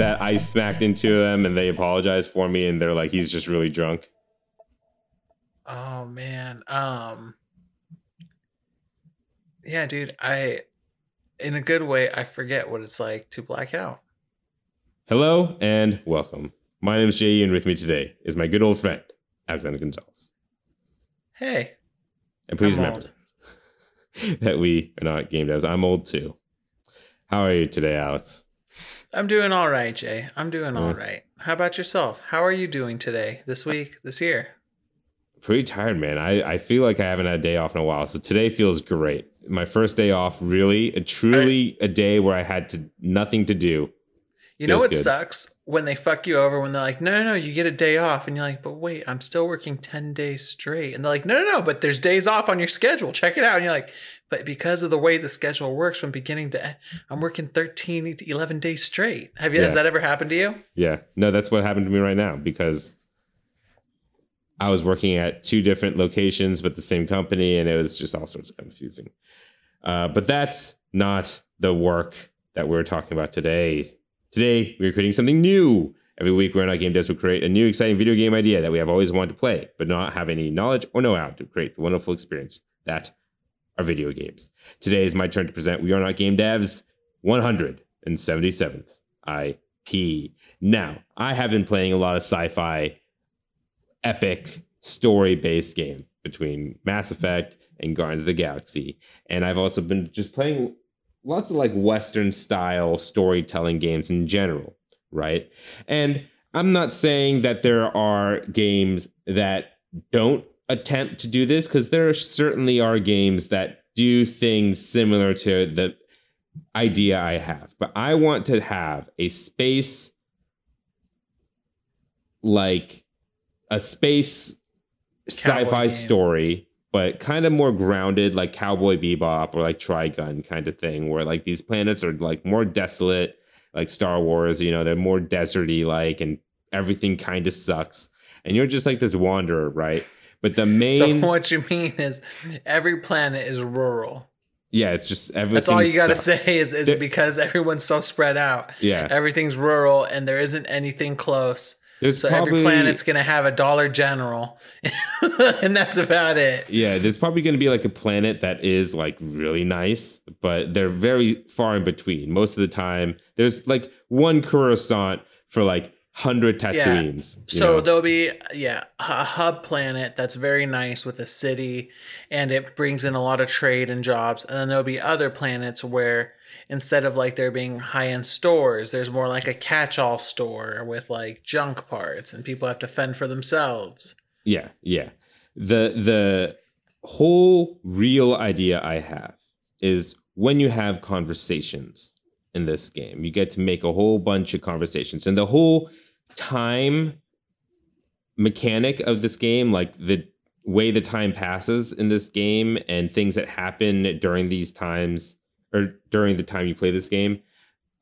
that I smacked into them and they apologized for me and they're like, he's just really drunk. Oh man. Um Yeah, dude, I in a good way, I forget what it's like to black out. Hello and welcome. My name is Jay and with me today is my good old friend, Alexander Gonzalez. Hey. And please I'm remember that we are not game devs. I'm old too. How are you today, Alex? I'm doing all right, Jay. I'm doing all Mm. How about yourself? How are you doing today, this week, this year? Pretty tired, man. I, I feel like I haven't had a day off in a while. So today feels great. My first day off, really, a truly a day where I had to nothing to do. You know what good. sucks when they fuck you over when they're like, no, no, no, you get a day off, and you're like, but wait, I'm still working ten days straight, and they're like, no, no, no, but there's days off on your schedule. Check it out, and you're like, but because of the way the schedule works from beginning to end, I'm working 13 to 11 days straight. Have you? Has that ever happened to you? Yeah. No, that's what happened to me right now because I was working at two different locations but the same company and it was just all sorts of confusing. Uh, but that's not the work that we're talking about today. Today, we're creating something new. Every week, we're in our game devs will create a new exciting video game idea that we have always wanted to play, but not have any knowledge or know how to create the wonderful experience that are video games. Today is my turn to present We Are Not Game Devs 177th IP. Now, I have been playing a lot of sci fi, epic, story based game between Mass Effect and Guardians of the Galaxy. And I've also been just playing lots of like Western style storytelling games in general, right? And I'm not saying that there are games that don't attempt to do this, because there certainly are games that do things similar to the idea I have. But I want to have a space like a space Cowboy sci-fi game. story but kind of more grounded like cowboy bebop or like trigun kind of thing where like these planets are like more desolate like star wars you know they're more deserty like and everything kind of sucks and you're just like this wanderer right but the main So what you mean is every planet is rural. yeah it's just everything That's all you got to say is, is There- because everyone's so spread out. yeah Everything's rural and there isn't anything close. there's So probably every planet's gonna have a Dollar General, and that's about it. Yeah, there's probably going to be like a planet that is like really nice, but they're very far in between. Most of the time, there's like one Coruscant for like hundred Tatooines. you So know? there'll be yeah a hub planet that's very nice with a city, and it brings in a lot of trade and jobs. And then there'll be other planets where instead of like there being high end stores, there's more like a catch all store with like junk parts, and people have to fend for themselves. yeah, yeah. The the whole real idea I have is when you have conversations in this game, you get to make a whole bunch of conversations, and the whole time mechanic of this game, like the way the time passes in this game and things that happen during these times or during the time you play this game,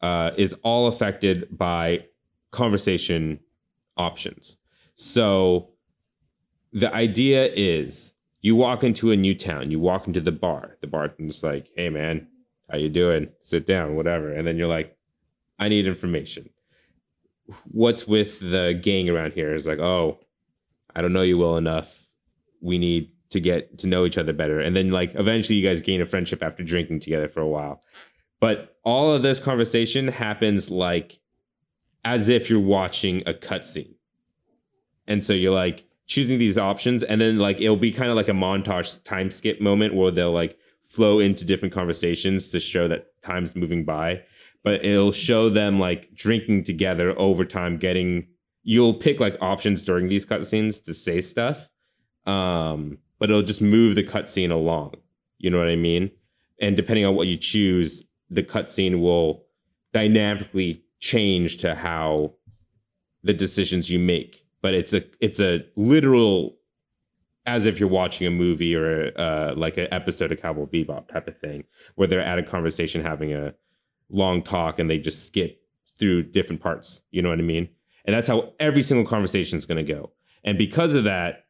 uh, is all affected by conversation options. So the idea is you walk into a new town, you walk into the bar, the bartender's like, hey man, how you doing? Sit down, whatever. And then you're like, I need information. What's with the gang around here? Is like, oh, I don't know you well enough. We need to get to know each other better. And then like eventually you guys gain a friendship after drinking together for a while. But all of this conversation happens like as if you're watching a cutscene. And so you're like choosing these options, and then like it'll be kind of like a montage time skip moment where they'll like flow into different conversations to show that time's moving by. But it'll show them like drinking together over time, getting you'll pick like options during these cutscenes to say stuff. Um, but it'll just move the cutscene along. You know what I mean? And depending on what you choose, the cutscene will dynamically change to how the decisions you make. But it's a it's a literal as if you're watching a movie or uh, like an episode of Cowboy Bebop type of thing, where they're at a conversation having a long talk and they just skip through different parts. You know what I mean? And that's how every single conversation is going to go. And because of that,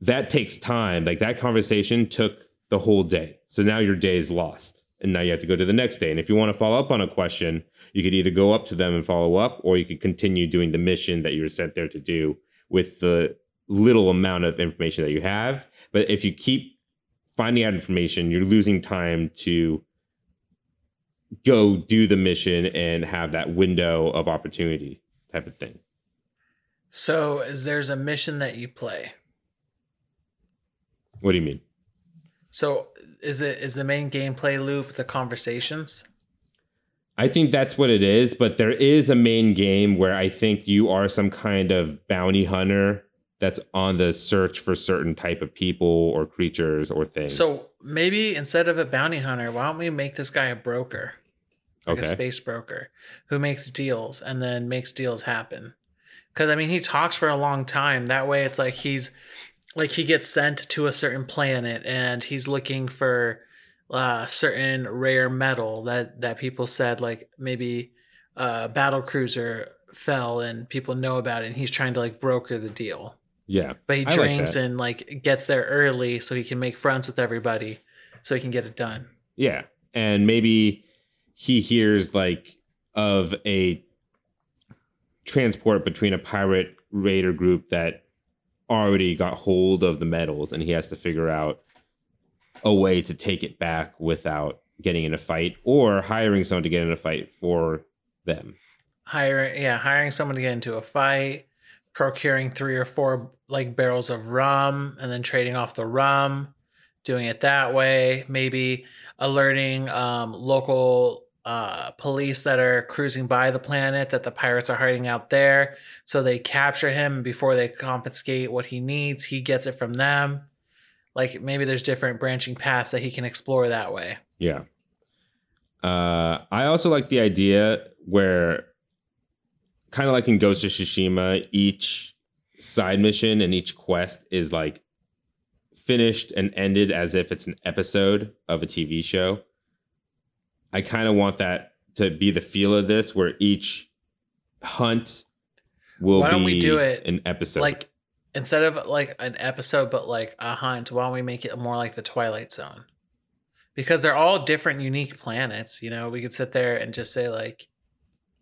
that takes time. Like that conversation took the whole day. So now your day is lost and now you have to go to the next day. And if you want to follow up on a question, you could either go up to them and follow up, or you could continue doing the mission that you were sent there to do with the little amount of information that you have. But if you keep finding out information, you're losing time to go do the mission and have that window of opportunity type of thing. So, is there's a mission that you play? What do you mean? So, is it is the main gameplay loop the conversations? I think that's what it is, but there is a main game where I think you are some kind of bounty hunter that's on the search for certain type of people or creatures or things. So maybe instead of a bounty hunter, why don't we make this guy a broker? Like okay. a space broker who makes deals and then makes deals happen. Cause I mean he talks for a long time. That way it's like he's like he gets sent to a certain planet and he's looking for uh, certain rare metal that that people said like maybe a battle cruiser fell and people know about it and he's trying to like broker the deal yeah. but he I like drinks that. and like gets there early so he can make friends with everybody so he can get it done Yeah. And maybe he hears like of a transport between a pirate raider group that already got hold of the medals and he has to figure out a way to take it back without getting in a fight or hiring someone to get in a fight for them. hiring yeah hiring someone to get into a fight procuring three or four like barrels of rum and then trading off the rum doing it that way maybe alerting um, local uh, police that are cruising by the planet that the pirates are hiding out there. So they capture him before they confiscate what he needs he gets it from them. Like maybe there's different branching paths that he can explore that way. Yeah. Uh, I also like the idea where, kind of like in Ghost of Tsushima, each side mission and each quest is like finished and ended as if it's an episode of a TV show. I kind of want that to be the feel of this, where each hunt will Why don't be we do it an episode. like instead of like an episode but like a hunt why don't we make it more like the twilight zone because they're all different unique planets you know we could sit there and just say like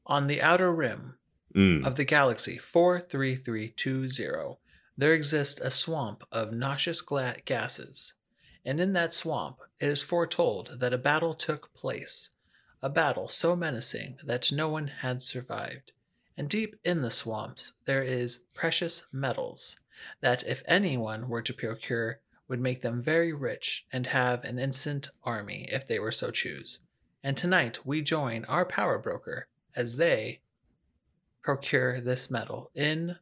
on the outer rim Mm, of the galaxy 43320 there exists a swamp of nauseous gla- gases and in that swamp it is foretold that a battle took place a battle so menacing that no one had survived. And deep in the swamps there is precious metals that if anyone were to procure would make them very rich and have an instant army if they were so choose. And tonight we join our power broker as they procure this metal in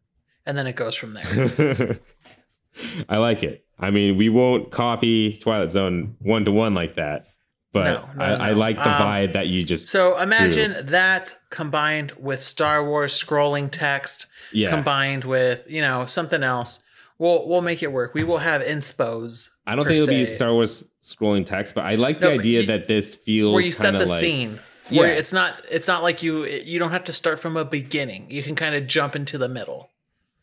and then it goes from there I like it. I mean, we won't copy Twilight Zone one to one like that, but No, no, I, I like the Um, vibe that you just so imagine that combined with star wars scrolling text yeah. combined with you know something else we'll we'll make it work we will have inspos I don't think it'll be se. Star Wars scrolling text, but I like the idea you- that this feels where you set the like, scene where Yeah. it's not it's not like you you don't have to start from a beginning you can kind of jump into the middle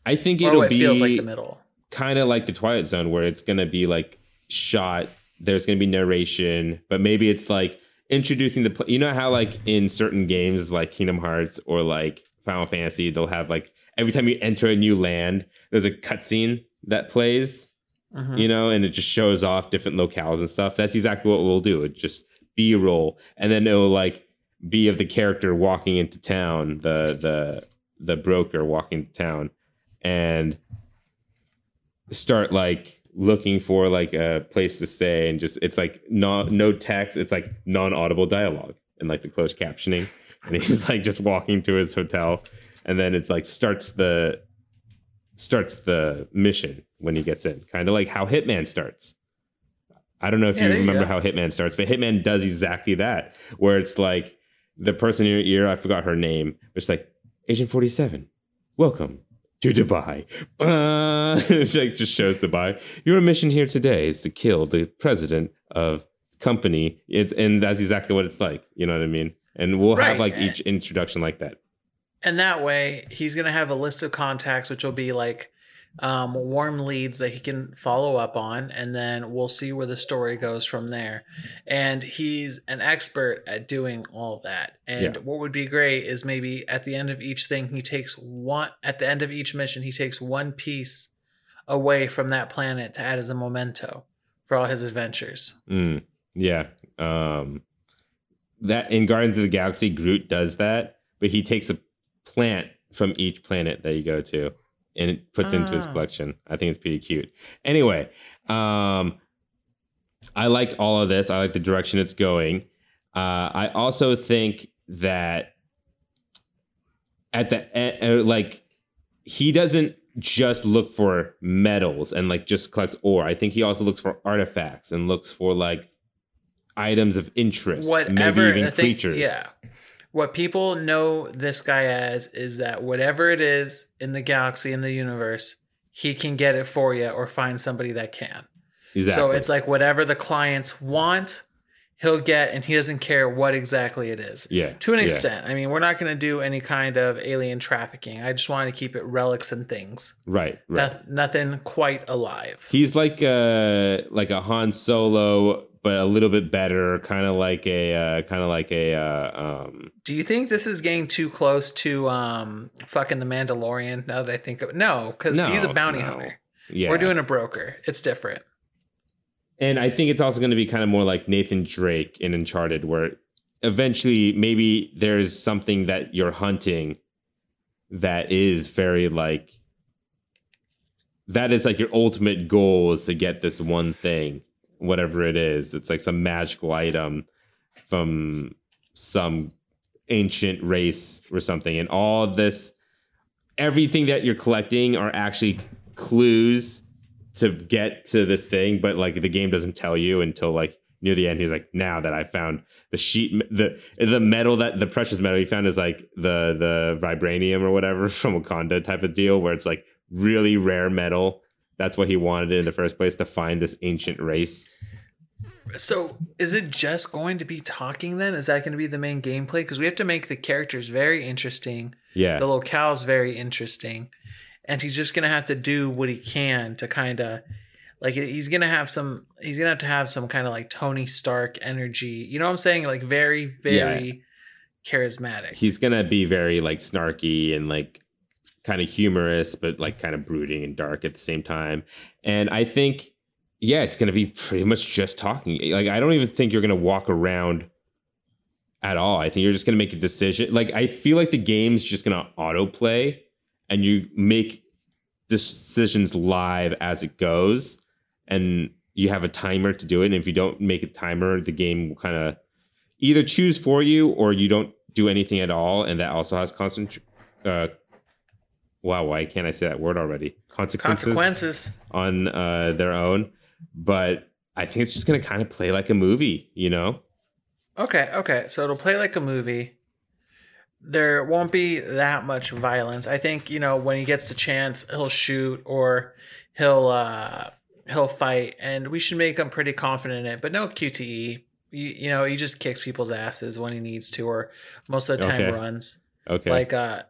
I think it'll what be feels like the middle kind of like the Twilight Zone, where it's gonna be like shot. There's gonna be narration, but maybe it's like introducing the. Pl- you know how like in certain games like Kingdom Hearts or like Final Fantasy, they'll have like every time you enter a new land, there's a cutscene that plays. Mhm. you know, and it just shows off different locales and stuff. That's exactly what we'll do. It just B roll, and then it'll like be of the character walking into town, the the the broker walking to town, and start like looking for like a place to stay, and just it's like no no text, it's like non audible dialogue and like the closed captioning, and he's like just walking to his hotel, and then it's like starts the starts the mission when he gets in, kind of like how Hitman starts. I don't know if Yeah, you there you remember how Hitman starts, but Hitman does exactly that, where it's like the person in your ear, I forgot her name, it's like Agent 47, welcome to Dubai. Uh, it like just shows Dubai. Your mission here today is to kill the president of company. It's and that's exactly what it's like. You know what I mean? And we'll have like each introduction like that. and that way he's going to have a list of contacts which will be like um, warm leads that he can follow up on, and then we'll see where the story goes from there. And he's an expert at doing all that. And Yeah. what would be great is maybe at the end of each thing, he takes one, at the end of each mission, he takes one piece away from that planet to add as a memento for all his adventures. Mm, yeah. Um, that in Guardians of the Galaxy, Groot does that, but he takes a plant from each planet that you go to and it puts into his Ah. collection. I think it's pretty cute. Anyway, um, I like all of this. I like the direction it's going. Uh, I also think that at the end, like he doesn't just look for metals and like just collects ore. I think he also looks for artifacts and looks for like items of interest, Whatever, maybe even think- creatures. Yeah. What people know this guy as is that whatever it is in the galaxy, in the universe, he can get it for you or find somebody that can. exactly. So it's like whatever the clients want, he'll get, and he doesn't care what exactly it is. yeah, To an yeah. extent. I mean, we're not going to do any kind of alien trafficking. I just want to keep it relics and things. right, right. Noth- nothing quite alive. He's like a like a Han Solo, but a little bit better, kind of like a uh, kind of like a uh, um, Do you think this is getting too close to um fucking the Mandalorian? Now that I think of it, no, because No, he's a bounty no. hunter. yeah. We're doing a broker. It's different. and I think it's also going to be kind of more like Nathan Drake in Uncharted, where eventually maybe there's something that you're hunting that is very like that is like your ultimate goal is to get this one thing, whatever it is. It's like some magical item from some ancient race or something, and all this, everything that you're collecting are actually clues to get to this thing, but like the game doesn't tell you until like near the end. He's like, now that I found the sheet, the the metal that the precious metal he found is like the the vibranium or whatever from Wakanda type of deal, where it's like really rare metal. That's what he wanted in the first place to find this ancient race. So, is it just going to be talking then? Is that going to be the main gameplay? Because we have to make the characters very interesting, Yeah, the locales very interesting, and he's just going to have to do what he can to kind of like he's going to have some he's going to have to have some kind of like Tony Stark energy. You know what I'm saying? Like very very charismatic. he's gonna be very like snarky and like kind of humorous, but like kind of brooding and dark at the same time. And I think, yeah, it's gonna be pretty much just talking. Like I don't even think you're gonna walk around at all. I think you're just gonna make a decision. Like I feel like the game's just gonna autoplay, and you make decisions live as it goes, and you have a timer to do it. And if you don't make a timer, the game will kind of either choose for you or you don't do anything at all, and that also has constant. Uh, wow, why can't I say that word already? Consequences, Consequences. on uh, their own, but I think it's just gonna kind of play like a movie, you know? Okay, okay. So it'll play like a movie. There won't be that much violence. I think, you know, when he gets the chance, he'll shoot or he'll uh he'll fight and we should make him pretty confident in it. But no QTE. You, you know, he just kicks people's asses when he needs to or most of the time Okay. runs. Okay, Like uh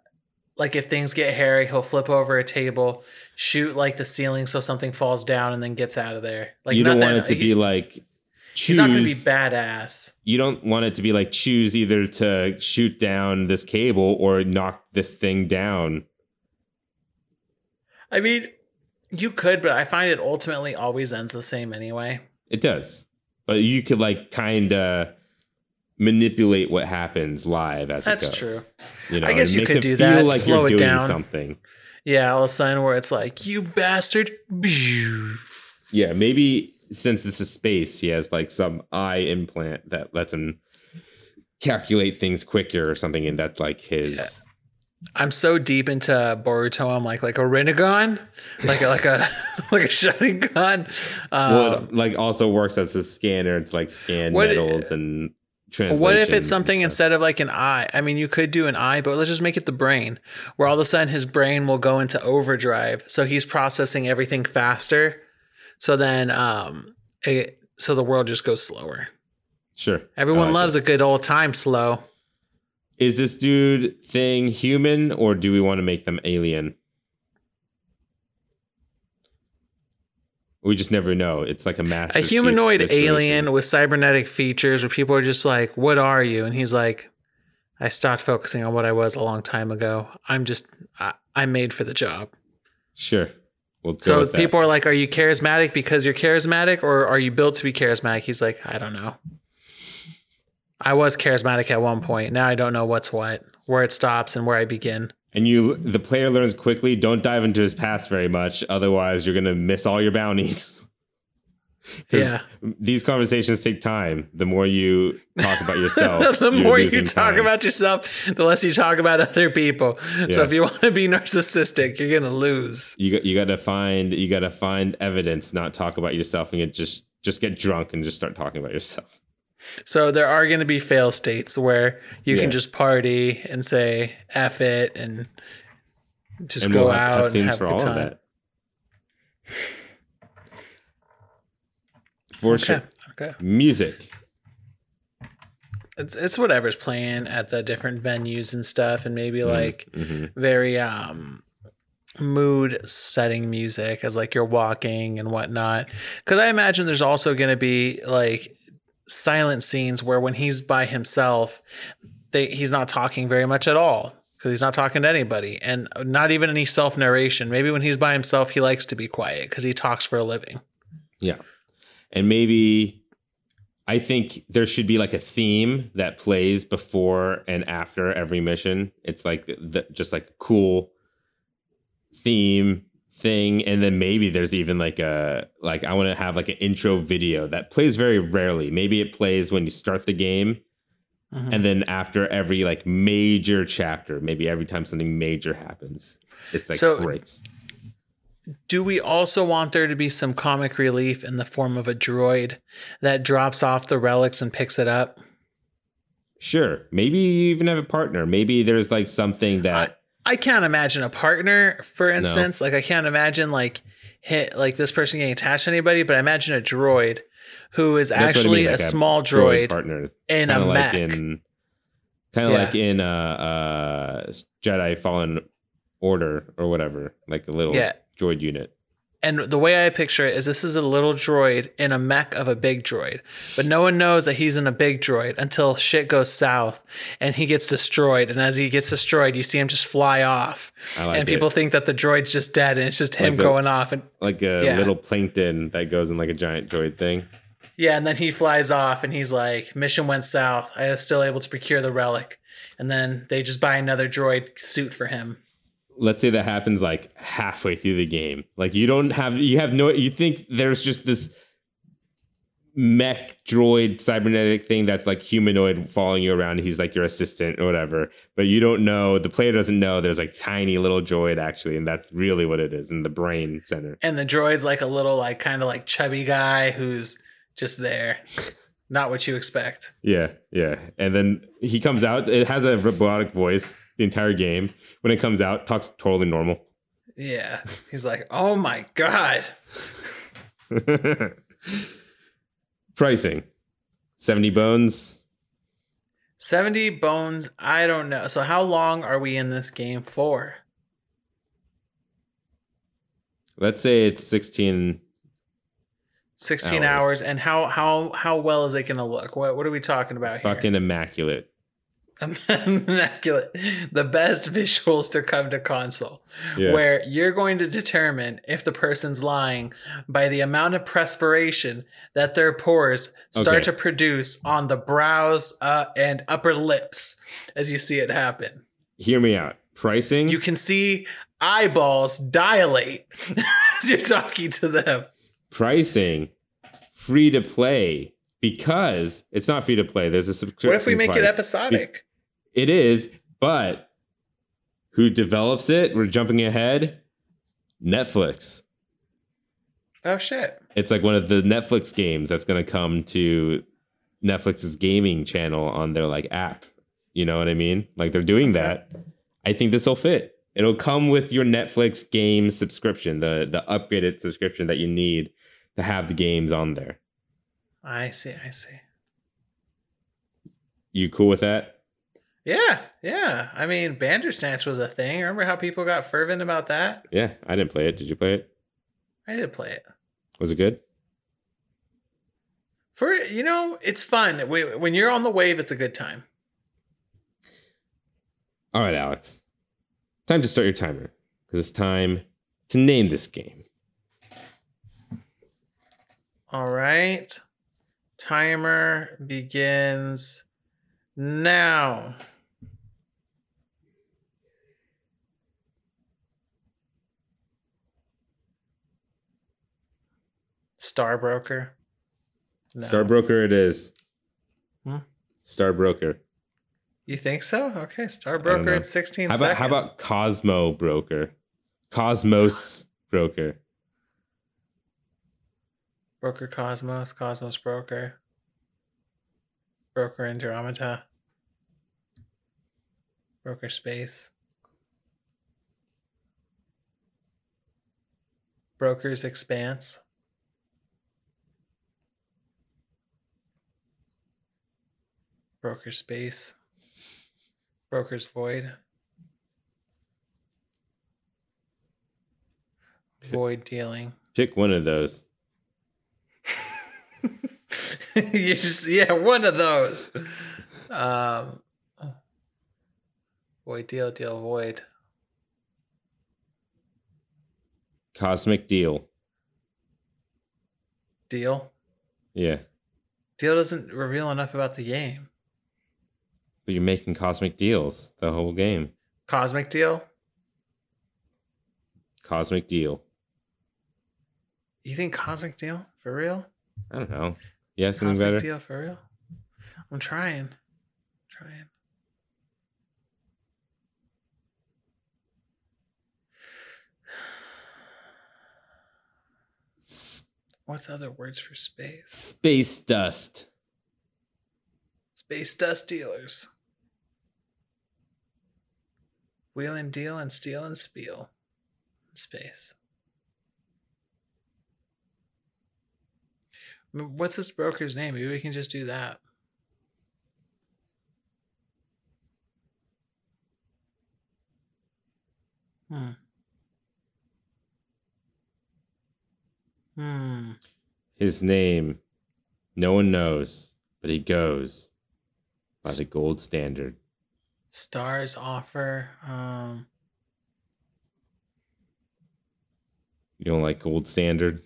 like if things get hairy, he'll flip over a table, shoot like the ceiling so something falls down and then gets out of there. Like you don't want it to he- be like He's not going to be badass. you don't want it to be like choose either to shoot down this cable or knock this thing down. I mean, you could, but I find it ultimately always ends the same anyway. It does, but you could like kind of manipulate what happens live as That's it goes. true. You know, I guess it you could it do feel that, like slow you're it down. something. Yeah, all of a sudden where it's like, you bastard. Yeah, maybe since this is space, he has like some eye implant that lets him calculate things quicker or something, and that's like his. I'm so deep into Boruto. I'm like like a Rinnegan, like a, like a like a shotgun gun. Um, well, it, like also works as a scanner to like scan metals and translations. What if it's something instead of like an eye? I mean, you could do an eye, but let's just make it the brain, where all of a sudden his brain will go into overdrive, so he's processing everything faster. So then, um, it, so the world just goes slower. Sure, Everyone like loves a good old time slow. Is this dude thing human, or do we want to make them alien? We just never know. It's like a master a humanoid alien with cybernetic features where people are just like, "What are you?" And he's like, "I stopped focusing on what I was a long time ago. I'm just I, I'm made for the job." Sure. We'll So people are like, "Are you charismatic because you're charismatic, or are you built to be charismatic?" He's like, "I don't know. I was charismatic at one point. Now I don't know what's what, where it stops, and where I begin." And you the player learns quickly don't dive into his past very much otherwise you're going to miss all your bounties Yeah. these conversations take time the more you talk about yourself the more you talk time. about yourself, the less you talk about other people. So if you want to be narcissistic, you're gonna lose. you got you got to find you got to find evidence not talk about yourself and get just just get drunk and just start talking about yourself So there are going to be fail states where you Yeah. can just party and say "f it" and just and go we'll out and have for a all good of time. that for Okay. sure Okay. music It's it's whatever's playing at the different venues and stuff, and maybe like Mhm. very um mood setting music as like you're walking and whatnot. Because I imagine there's also going to be like silent scenes where when he's by himself, they he's not talking very much at all because he's not talking to anybody and not even any self narration. Maybe when he's by himself, he likes to be quiet because he talks for a living. Yeah. And maybe I think there should be like a theme that plays before and after every mission. It's like the, just like cool theme thing and then maybe there's even like a like I want to have like an intro video that plays very rarely. Maybe it plays when you start the game Mhm. and then after every like major chapter, maybe every time something major happens, it's like So- breaks. Do we also want there to be some comic relief in the form of a droid that drops off the relics and picks it up? Sure. Maybe you even have a partner. Maybe there's like something that I can't imagine a partner, for instance. Like I can't imagine like hit like this person getting attached to anybody, but I imagine a droid who is That's what I actually mean, a like small droid, partner, in a like mech. in, kind of Yeah. like in uh, uh, Jedi Fallen Order or whatever, like a little Yeah. droid unit. And the way I picture it is this is a little droid in a mech of a big droid. But no one knows that he's in a big droid until shit goes south and he gets destroyed. And as he gets destroyed, you see him just fly off. Like and people think that the droid's just dead and it's just him Like the- going off. And like a Yeah. little plankton that goes in like a giant droid thing. yeah, and then he flies off and he's like, mission went south. I was still able to procure the relic. And then they just buy another droid suit for him. Let's say that happens like halfway through the game. Like you don't have you have no you think there's just this mech droid cybernetic thing that's like humanoid following you around. He's like your assistant or whatever, but you don't know. The player doesn't know there's like tiny little droid actually, and that's really what it is in the brain center. And the droid's like a little, like, kind of like chubby guy who's just there. Not what you expect. Yeah, yeah. And then he comes out. It has a robotic voice the entire game. When it comes out, talks totally normal. Yeah. He's like, oh my God. Pricing, seventy bones. 70 bones. I don't know. So, how long are we in this game for? Let's say it's sixteen 16 Hours. hours. And how how how well is it going to look? What what are we talking about fucking here? Immaculate. The best visuals to come to console. Yeah. Where you're going to determine if the person's lying by the amount of perspiration that their pores start Okay. to produce on the brows uh, and upper lips as you see it happen. Hear me out. Pricing. You can see eyeballs dilate as you're talking to them. pricing free to play because it's not free to play. There's a subscription. What if we make it episodic? It is, but who develops it? We're jumping ahead. Netflix. Oh shit. It's like one of the Netflix games that's going to come to Netflix's gaming channel on their like app. You know what I mean? Like they're doing that. I think this will fit. It'll come with your Netflix game subscription, the the upgraded subscription that you need to have the games on there. I see, I see. You cool with that? Yeah, yeah. I mean, Bandersnatch was a thing. Remember how people got fervent about that? Yeah, I didn't play it. Did you play it? I did play it. Was it good? For you know, it's fun. When you're on the wave, it's a good time. All right, Alex. Time to start your timer because it's time to name this game. All right. Timer begins now. Star Broker. No. Star Broker, it is. Hmm? Star Broker. You think so? Okay, Star. Broker at 16 How about seconds. how about Cosmo Broker? Cosmos Broker. Broker Cosmos, Cosmos Broker, Broker Andromeda, Broker Space, Broker's Expanse, Broker Space, Broker's Void, Void Dealing. Pick one of those. you just yeah, one of those. Um, void deal, deal, void. Cosmic Deal. Deal. Yeah. Deal doesn't reveal enough about the game. But you're making cosmic deals the whole game. Cosmic deal. Cosmic Deal. You think cosmic deal for real? I don't know. Yeah, something Cosmic better. deal for real? I'm trying. trying. What's other words for space? Space Dust. Space dust dealers. Wheel and deal and steal and spiel. Space. What's this broker's name? Maybe we can just do that. Hmm. Hmm. His name, no one knows, but he goes by the gold standard. Stars offer. Um. You don't like gold standard?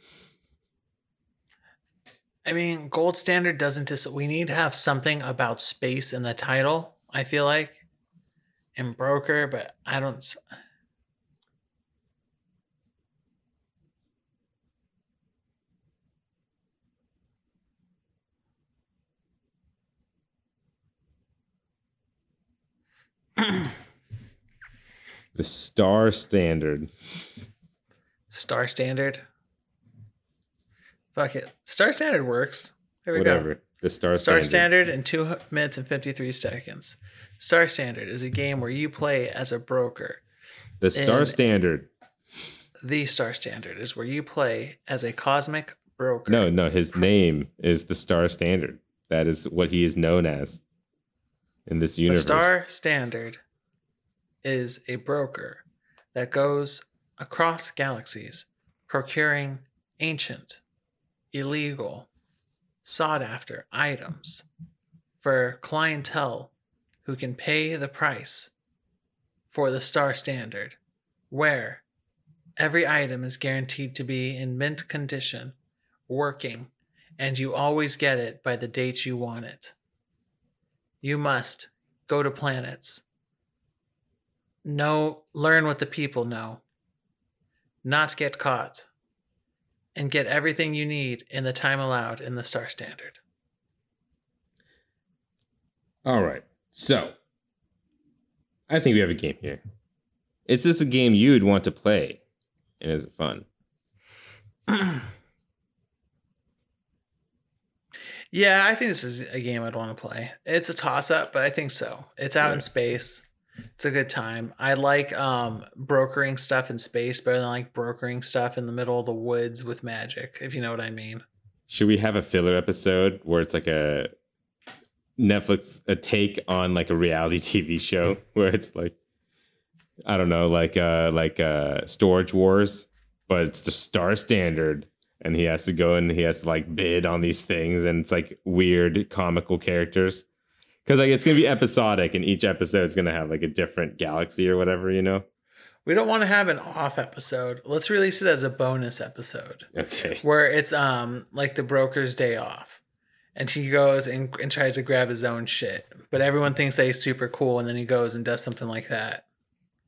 I mean, gold standard doesn't just. We need to have something about space in the title. I feel like, and broker, but I don't. The star standard. Star standard. Fuck it. Star standard works. There we Whatever. go. The star, Standard. Star standard. standard in two minutes and fifty three seconds. Star standard is a game where you play as a broker. The star and- standard. The star standard is where you play as a cosmic broker. No, no, his name is the star standard. That is what he is known as in this The universe. Star Standard is a broker that goes across galaxies procuring ancient, illegal, sought after items for clientele who can pay the price for the Star Standard, where every item is guaranteed to be in mint condition, working, and you always get it by the date you want it. You must go to planets. Know, learn what the people know. Not get caught. And get everything you need in the time allowed in the Star Standard. All right. So, I think we have a game here. Is this a game you'd want to play? And is it fun? Yeah, I think this is a game I'd want to play. It's a toss up, but I think so. It's out Yeah. in space. It's a good time. I like um, brokering stuff in space better than like brokering stuff in the middle of the woods with magic, if you know what I mean. Should we have a filler episode where it's like a Netflix a take on like a reality TV show where it's like I don't know, like uh like uh Storage Wars, but it's the Star Standard and he has to go and he has to like bid on these things, and it's like weird comical characters. Because like it's gonna be episodic, and each episode is gonna have like a different galaxy or whatever, you know. We don't want to have an off episode. Let's release it as a bonus episode Okay. where it's um like the broker's day off. And he goes and, and tries to grab his own shit. But everyone thinks that he's super cool and then he goes and does something like that.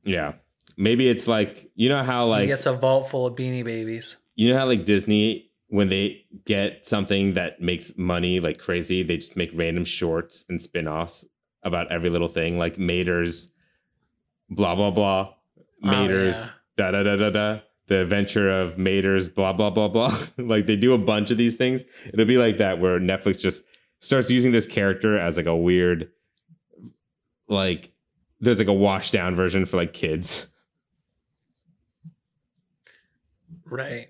Yeah. Maybe it's like you know how he like gets a vault full of beanie babies. you know how like Disney when they get something that makes money like crazy, they just make random shorts and spin-offs about every little thing, like Mater's blah blah blah. Oh, Mater's da da da da da. The adventure of Mater's blah blah blah blah. like they do a bunch of these things. It'll be like that where Netflix just starts using this character as like a weird like there's like a washed down version for like kids. Right.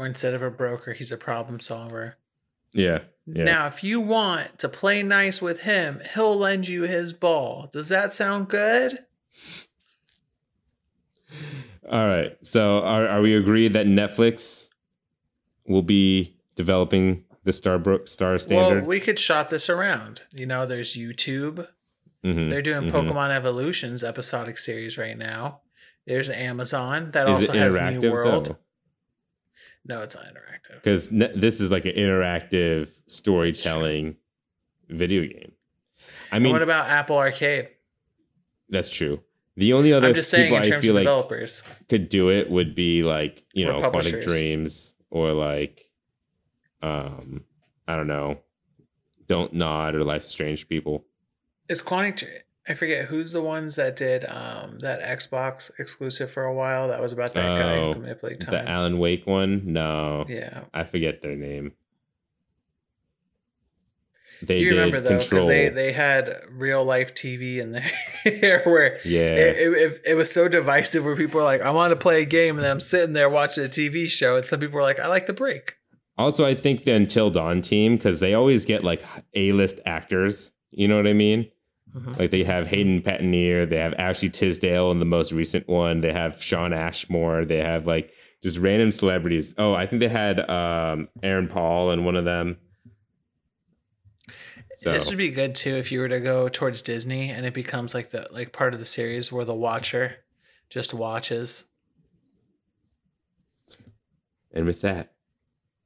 Or instead of a broker, he's a problem solver. Yeah. Yeah. Now, if you want to play nice with him, he'll lend you his ball. Does that sound good? All right. So are are we agreed that Netflix will be developing the Star Bro- Star standard? Well, we could shop this around. You know, there's YouTube. Mhm, They're doing mhm. Pokemon Evolutions episodic series right now. There's Amazon that Is also has New World. though? No, it's not interactive. Because ne- this is like an interactive storytelling video game. I And mean, what about Apple Arcade? that's true. The only other saying people in I terms feel of like developers. could do it would be like you Or know Quantic. Dreams or like um I don't know, Don't Nod or Life Strange people. Is Quantic I forget who's the ones that did um that Xbox exclusive for a while that was about that guy who Oh, manipulate time. The Alan Wake one? No, yeah. I forget their name. They you did remember though, because they, they had real life TV in there where yeah, it, it, it, was so divisive where people were like, I want to play a game, and then I'm sitting there watching a TV show, and some people were like, I like the break. Also, I think the Until Dawn team because they always get like A-list actors. You know what I mean? Mhm. Like they have Hayden Panettiere, they have Ashley Tisdale in the most recent one. They have Shawn Ashmore. They have like just random celebrities. Oh, I think they had um, Aaron Paul in one of them. So This would be good too if you were to go towards Disney and it becomes like the like part of the series where the watcher just watches. And with that,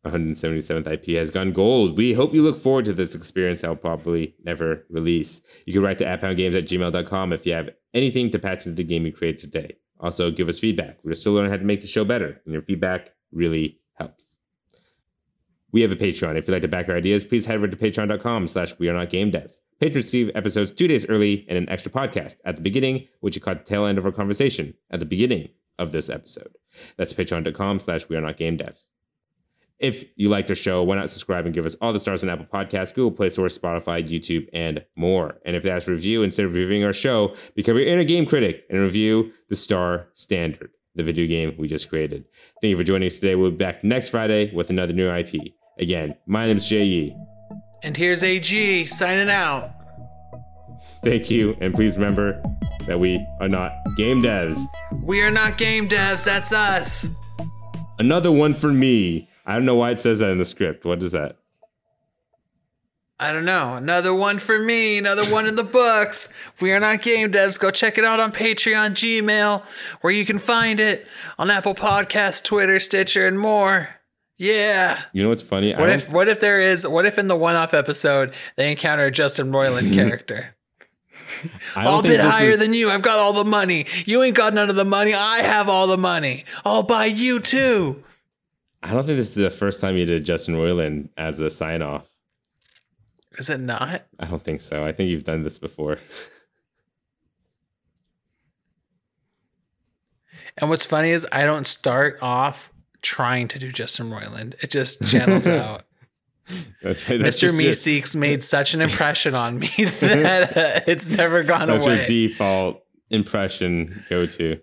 177th IP has gone gold. We hope you look forward to this experience that will probably never release. You can write to apphoundgames at gmail.com if you have anything to patch into the game you created today. Also, give us feedback. We're still learning how to make the show better, and your feedback really helps. We have a Patreon. If you'd like to back our ideas, please head over to patreon.com slash we are not game devs. Patrons receive episodes two days early and an extra podcast at the beginning, which you caught the tail end of our conversation at the beginning of this episode. That's patreon.com slash we are not game devs. If you like the show, why not subscribe and give us all the stars on Apple Podcasts, Google Play Store, Spotify, YouTube, and more. And if that's review, instead of reviewing our show, become your inner game critic and review the Star Standard, the video game we just created. Thank you for joining us today. We'll be back next Friday with another new IP. Again, my name is Jay Yee. And here's AG signing out. Thank you, and please remember that we are not game devs. We are not game devs, that's us. Another one for me. I don't know why it says that in the script. What is that? I don't know. Another one for me, another one in the books. We are not game devs. Go check it out on Patreon, Gmail, where you can find it on Apple Podcasts, Twitter, Stitcher, and more. Yeah. You know what's funny? What if what if there is what if in the one off episode they encounter a Justin Roiland character? I'll bid higher is- than you. I've got all the money. You ain't got none of the money. I have all the money. I'll buy you too. I don't think this is the first time you did Justin Roiland as a sign off. Is it not? I don't think so. I think you've done this before. And what's funny is I don't start off trying to do Justin Roiland. It just channels out. That's right. That's Mr. just your- Meeseeks made such an impression on me that uh, it's never gone That's away. your default impression go to.